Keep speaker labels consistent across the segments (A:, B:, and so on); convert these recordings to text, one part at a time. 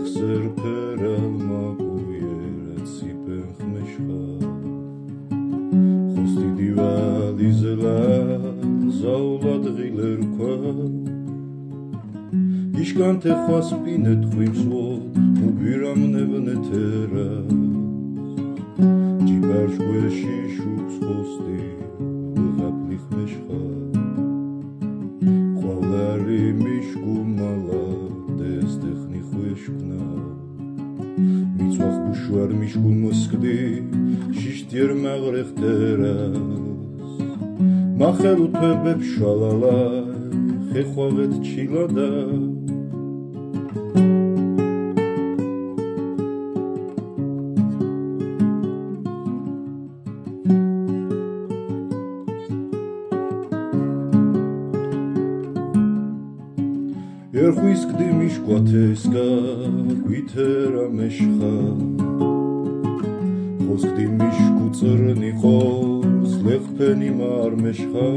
A: იხსერფერალ მაყუიერაც იფენხმეშხა ხოსტი დივალიზელა ზაულად ღილერქვა იშკანთე ხვასპინეთ ხვიმსვოდ უბირამნებნეთერა ჯიბარშგვეში შუბს ხოსტი. მიწვახ გუშوار მიშკუნ მოსკდი შიშტიერ მაღრეხ ტერას მახელუთებებ შალალა ხეხვავეთ ჩილადა ერხვის კდი მიშკვათესკა გვითერა მეშხა. ხოს კდი მიშკუ წრნი ხოს ლეხფენი მარ მეშხა.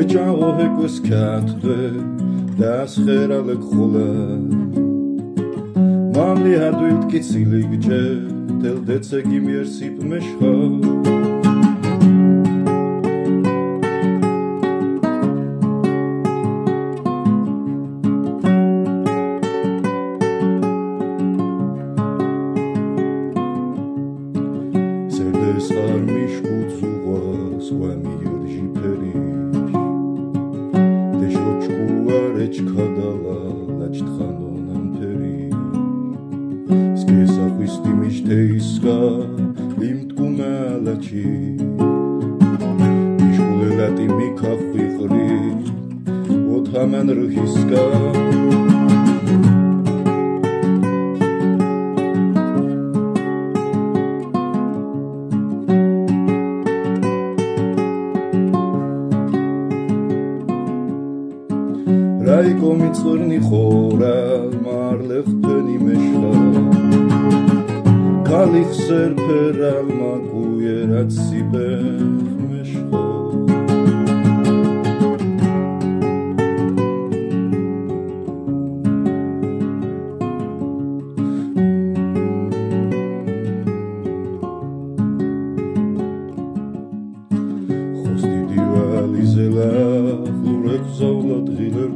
A: ეჭაო ჰეკოს კათდე დასხერა ლეკხულა მამლი ჰადვით კიცილი გჯე დელ დეცე გიმიერ სიპ მეშხა სერდეს არ მიშკუცუღა სხვა მიორჟი ფერი ხვისტი მიშტეისკა იმტკუმალაჩი მიშკულელატი მიქახვიყრი ოთამან რჰისკა რაიკო მიწვრნი ხორა მარლეხთენი მეშხა კალიხ სერფერა მაგუიერაც სიბე მეშხა ხოსტი დივალი ზელა ხლურეკ ზაულად ღილერქვა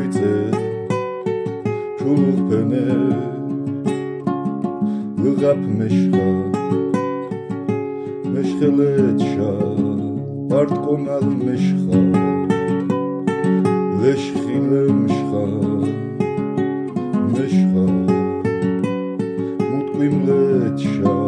A: ujce Şuluh pöne Lığap meşha Meşhele etşa Art komal meşha Leşhile meşha Meşha Mutkuimle etşa